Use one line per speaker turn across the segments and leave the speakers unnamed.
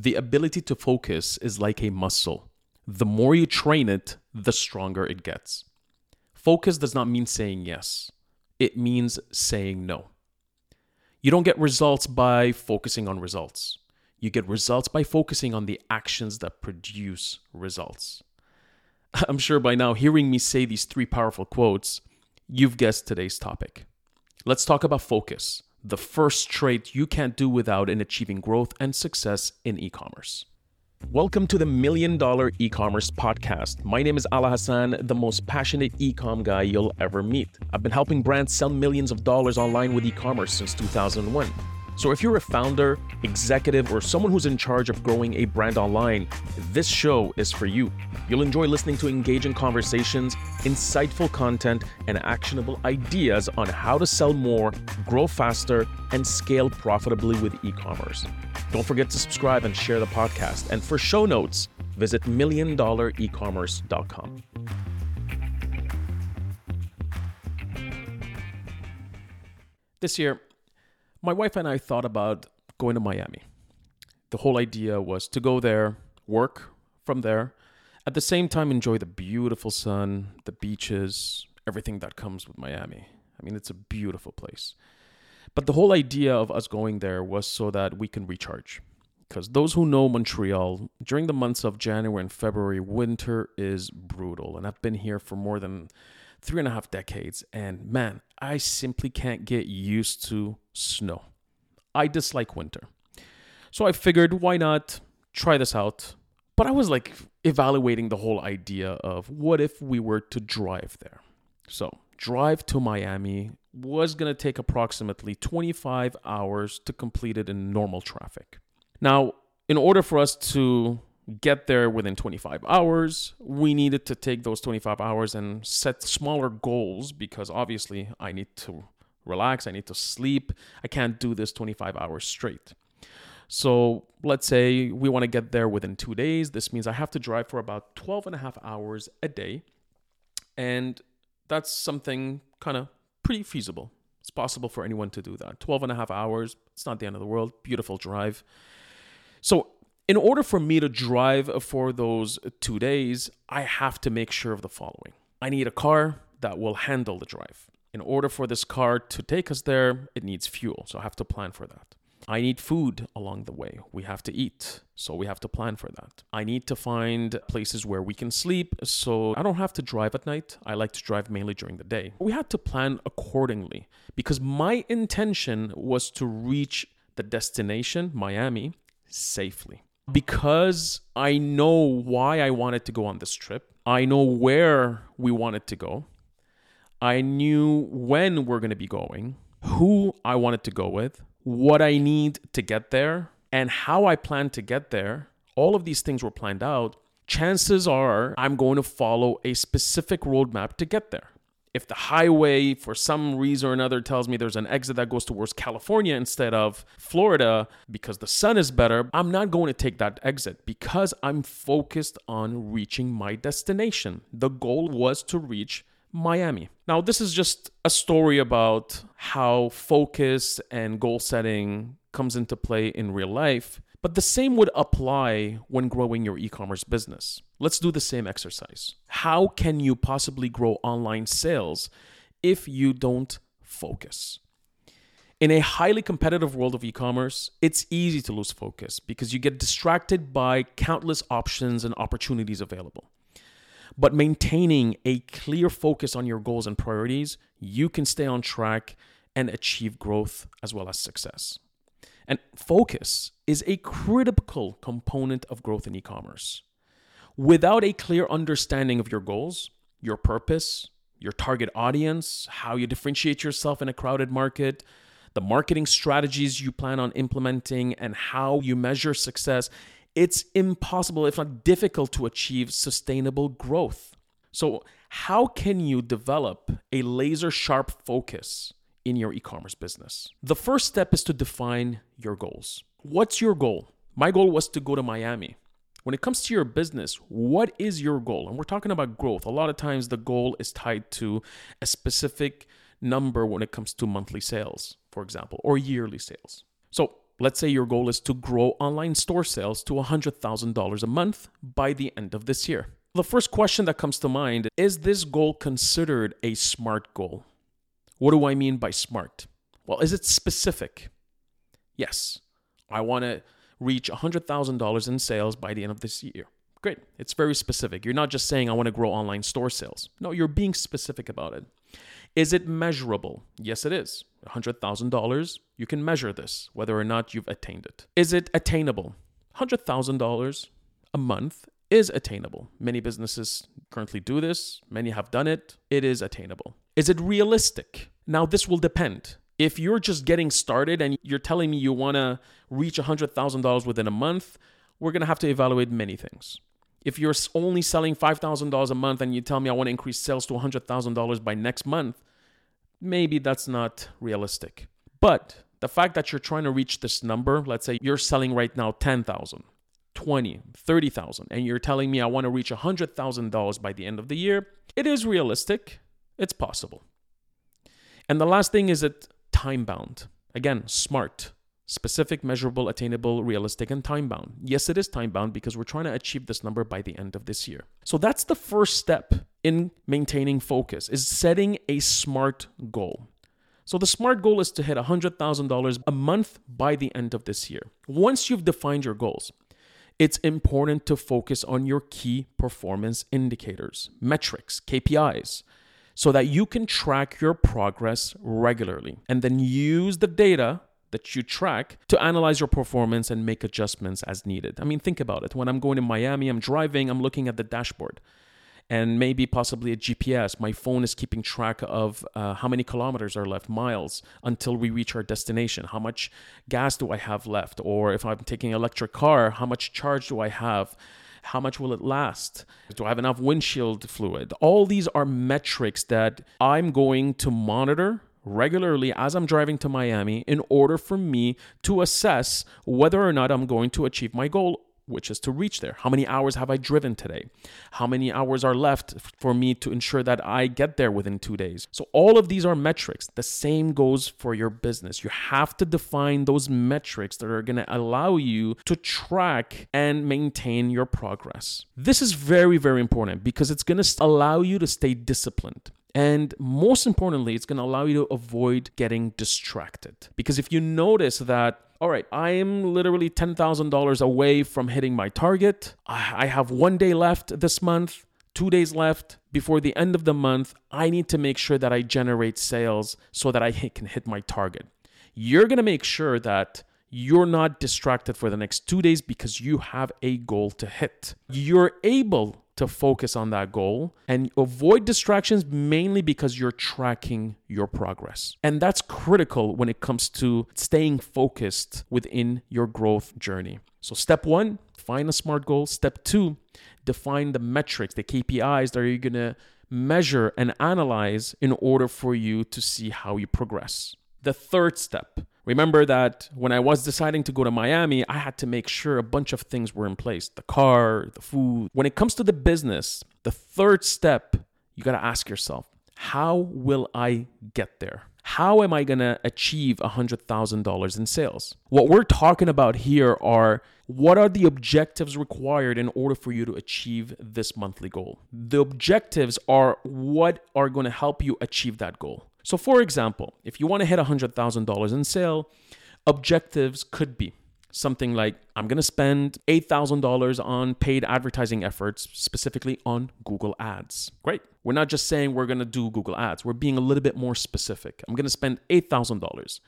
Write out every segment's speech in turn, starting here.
The ability to focus is like a muscle. The more you train it, the stronger it gets. Focus does not mean saying yes, it means saying no. You don't get results by focusing on results. You get results by focusing on the actions that produce results. I'm sure by now, hearing me say these three powerful quotes, you've guessed today's topic. Let's talk about focus, the first trait you can't do without in achieving growth and success in e commerce. Welcome to the Million Dollar E-commerce Podcast. My name is Ala Hassan, the most passionate e-com guy you'll ever meet. I've been helping brands sell millions of dollars online with e-commerce since 2001. So if you're a founder, executive, or someone who's in charge of growing a brand online, this show is for you. You'll enjoy listening to engaging conversations, insightful content, and actionable ideas on how to sell more, grow faster, and scale profitably with e commerce. Don't forget to subscribe and share the podcast. And for show notes, visit milliondollarecommerce.com. This year, my wife and I thought about going to Miami. The whole idea was to go there, work from there, at the same time enjoy the beautiful sun, the beaches, everything that comes with Miami. I mean, it's a beautiful place. But the whole idea of us going there was so that we can recharge. Because those who know Montreal, during the months of January and February, winter is brutal. And I've been here for more than three and a half decades. And man, I simply can't get used to snow. I dislike winter. So I figured, why not try this out? But I was like evaluating the whole idea of what if we were to drive there? So, drive to Miami was going to take approximately 25 hours to complete it in normal traffic. Now, in order for us to get there within 25 hours. We needed to take those 25 hours and set smaller goals because obviously I need to relax, I need to sleep. I can't do this 25 hours straight. So let's say we want to get there within two days. This means I have to drive for about 12 and a half hours a day. And that's something kind of pretty feasible. It's possible for anyone to do that. 12 and a half hours, it's not the end of the world. Beautiful drive. So in order for me to drive for those two days, I have to make sure of the following I need a car that will handle the drive. In order for this car to take us there, it needs fuel. So I have to plan for that. I need food along the way. We have to eat. So we have to plan for that. I need to find places where we can sleep. So I don't have to drive at night. I like to drive mainly during the day. We had to plan accordingly because my intention was to reach the destination, Miami, safely because I know why I wanted to go on this trip. I know where we wanted to go. I knew when we're going to be going, who I wanted to go with, what I need to get there, and how I plan to get there. All of these things were planned out. Chances are I'm going to follow a specific roadmap to get there if the highway for some reason or another tells me there's an exit that goes towards California instead of Florida because the sun is better, I'm not going to take that exit because I'm focused on reaching my destination. The goal was to reach Miami. Now, this is just a story about how focus and goal setting comes into play in real life. But the same would apply when growing your e commerce business. Let's do the same exercise. How can you possibly grow online sales if you don't focus? In a highly competitive world of e commerce, it's easy to lose focus because you get distracted by countless options and opportunities available. But maintaining a clear focus on your goals and priorities, you can stay on track and achieve growth as well as success. And focus is a critical component of growth in e commerce. Without a clear understanding of your goals, your purpose, your target audience, how you differentiate yourself in a crowded market, the marketing strategies you plan on implementing, and how you measure success, it's impossible, if not difficult, to achieve sustainable growth. So, how can you develop a laser sharp focus in your e commerce business. The first step is to define your goals. What's your goal? My goal was to go to Miami. When it comes to your business, what is your goal? And we're talking about growth. A lot of times the goal is tied to a specific number when it comes to monthly sales, for example, or yearly sales. So let's say your goal is to grow online store sales to $100,000 a month by the end of this year. The first question that comes to mind is this goal considered a SMART goal? What do I mean by SMART? Well, is it specific? Yes. I want to reach $100,000 in sales by the end of this year. Great. It's very specific. You're not just saying, I want to grow online store sales. No, you're being specific about it. Is it measurable? Yes, it is. $100,000, you can measure this, whether or not you've attained it. Is it attainable? $100,000 a month is attainable. Many businesses currently do this, many have done it. It is attainable. Is it realistic? Now, this will depend. If you're just getting started and you're telling me you want to reach $100,000 within a month, we're going to have to evaluate many things. If you're only selling $5,000 a month and you tell me I want to increase sales to $100,000 by next month, maybe that's not realistic. But the fact that you're trying to reach this number, let's say you're selling right now 10,000, 20, 30,000 and you're telling me I want to reach $100,000 by the end of the year, it is realistic. It's possible. And the last thing is it time bound. Again, smart specific, measurable, attainable, realistic, and time bound. Yes, it is time bound because we're trying to achieve this number by the end of this year. So that's the first step in maintaining focus is setting a smart goal. So the SMART goal is to hit $100,000 a month by the end of this year. Once you've defined your goals, it's important to focus on your key performance indicators, metrics, KPIs, so that you can track your progress regularly and then use the data that you track to analyze your performance and make adjustments as needed. I mean, think about it. When I'm going to Miami, I'm driving, I'm looking at the dashboard and maybe possibly a GPS. My phone is keeping track of uh, how many kilometers are left, miles, until we reach our destination. How much gas do I have left? Or if I'm taking an electric car, how much charge do I have? How much will it last? Do I have enough windshield fluid? All these are metrics that I'm going to monitor regularly as I'm driving to Miami in order for me to assess whether or not I'm going to achieve my goal which is to reach there. How many hours have I driven today? How many hours are left for me to ensure that I get there within two days? So, all of these are metrics. The same goes for your business. You have to define those metrics that are going to allow you to track and maintain your progress. This is very, very important because it's going to allow you to stay disciplined. And most importantly, it's going to allow you to avoid getting distracted. Because if you notice that, all right, I am literally $10,000 away from hitting my target, I have one day left this month, two days left before the end of the month, I need to make sure that I generate sales so that I can hit my target. You're going to make sure that you're not distracted for the next two days because you have a goal to hit. You're able to focus on that goal and avoid distractions mainly because you're tracking your progress. And that's critical when it comes to staying focused within your growth journey. So, step one, find a smart goal. Step two, define the metrics, the KPIs that you're gonna measure and analyze in order for you to see how you progress. The third step, Remember that when I was deciding to go to Miami, I had to make sure a bunch of things were in place the car, the food. When it comes to the business, the third step, you got to ask yourself, how will I get there? How am I going to achieve $100,000 in sales? What we're talking about here are what are the objectives required in order for you to achieve this monthly goal? The objectives are what are going to help you achieve that goal. So, for example, if you want to hit $100,000 in sale, objectives could be something like I'm going to spend $8,000 on paid advertising efforts, specifically on Google Ads. Great. We're not just saying we're going to do Google Ads, we're being a little bit more specific. I'm going to spend $8,000.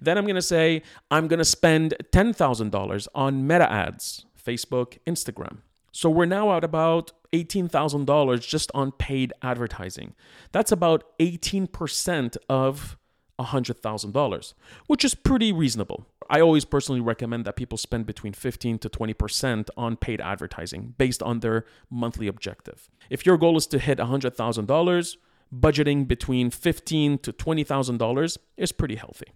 Then I'm going to say I'm going to spend $10,000 on Meta Ads, Facebook, Instagram. So we're now at about $18,000 just on paid advertising. That's about 18% of $100,000, which is pretty reasonable. I always personally recommend that people spend between 15 to 20% on paid advertising based on their monthly objective. If your goal is to hit $100,000, budgeting between 15 to $20,000 is pretty healthy.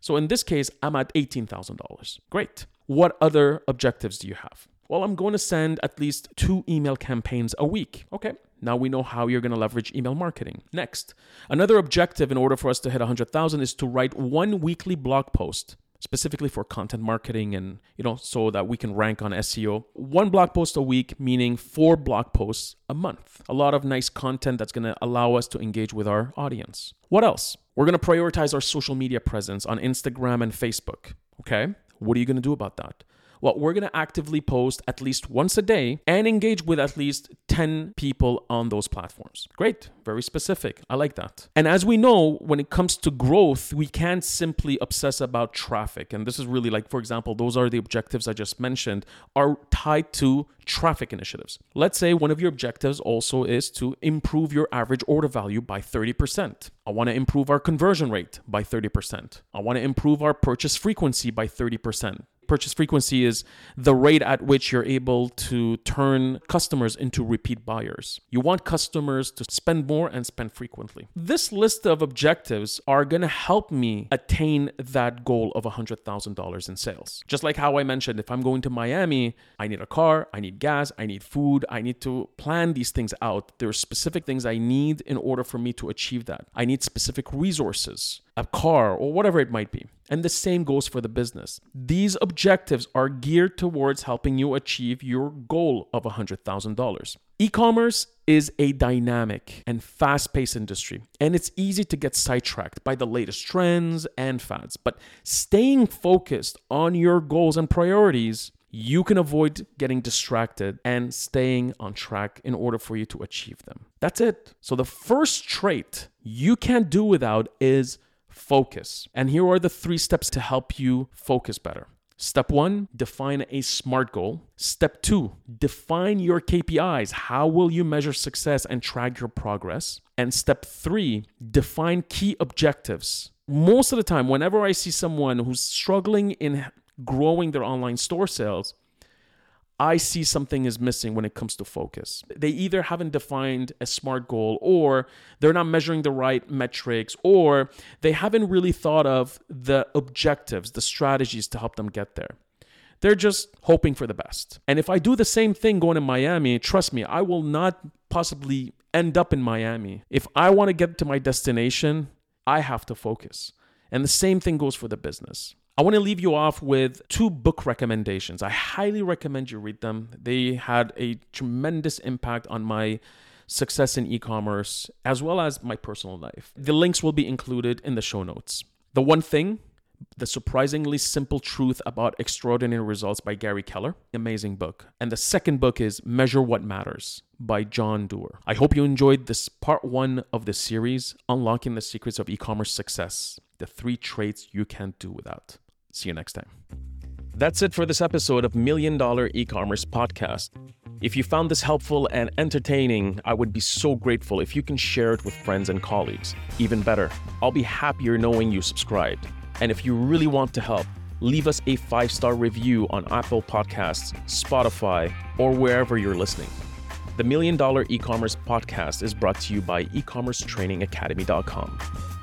So in this case, I'm at $18,000. Great. What other objectives do you have? Well, I'm going to send at least two email campaigns a week. Okay, now we know how you're going to leverage email marketing. Next, another objective in order for us to hit 100,000 is to write one weekly blog post. specifically for content marketing and, you know, so that we can rank on SEO. One blog post a week, meaning four blog posts a month. A lot of nice content that's going to allow us to engage with our audience. What else? We're going to prioritize our social media presence on Instagram and Facebook. Okay. What are you going to do about that? Well, we're going to actively post at least once a day and engage with at least 10 people on those platforms. Great, very specific. I like that. And as we know, when it comes to growth, we can't simply obsess about traffic. And this is really like, for example, those are the objectives I just mentioned, are tied to traffic initiatives. Let's say one of your objectives also is to improve your average order value by 30%. I want to improve our conversion rate by 30%. I want to improve our purchase frequency by 30% purchase frequency is the rate at which you're able to turn customers into repeat buyers. You want customers to spend more and spend frequently. This list of objectives are going to help me attain that goal of $100,000 in sales. Just like how I mentioned, if I'm going to Miami, I need a car, I need gas, I need food, I need to plan these things out. There are specific things I need in order for me to achieve that. I need specific resources a car, or whatever it might be. And the same goes for the business. These objectives are geared towards helping you achieve your goal of $100,000. E commerce is a dynamic and fast paced industry, and it's easy to get sidetracked by the latest trends and fads. But staying focused on your goals and priorities you can avoid getting distracted and staying on track in order for you to achieve them. That's it. So, the first trait you can't do without is focus. And here are the three steps to help you focus better. Step one, define a SMART goal. Step two, define your KPIs. How will you measure success and track your progress? And step three, define key objectives. Most of the time, whenever I see someone who's struggling in growing their online store sales, I see something is missing when it comes to focus. They either haven't defined a smart goal or they're not measuring the right metrics or they haven't really thought of the objectives, the strategies to help them get there. They're just hoping for the best. And if I do the same thing going to Miami, trust me, I will not possibly end up in Miami. If I want to get to my destination, I have to focus. And the same thing goes for the business. I want to leave you off with two book recommendations. I highly recommend you read them. They had a tremendous impact on my success in e commerce as well as my personal life. The links will be included in the show notes. The one thing, the surprisingly simple truth about extraordinary results by Gary Keller, amazing book. And the second book is Measure What Matters by John Doerr. I hope you enjoyed this part one of the series, Unlocking the Secrets of E commerce Success, the three traits you can't do without. See you next time. That's it for this episode of Million Dollar E-commerce Podcast. If you found this helpful and entertaining, I would be so grateful if you can share it with friends and colleagues. Even better, I'll be happier knowing you subscribed. And if you really want to help, leave us a five star review on Apple Podcasts, Spotify, or wherever you're listening. The Million Dollar E commerce podcast is brought to you by ecommercetrainingacademy.com.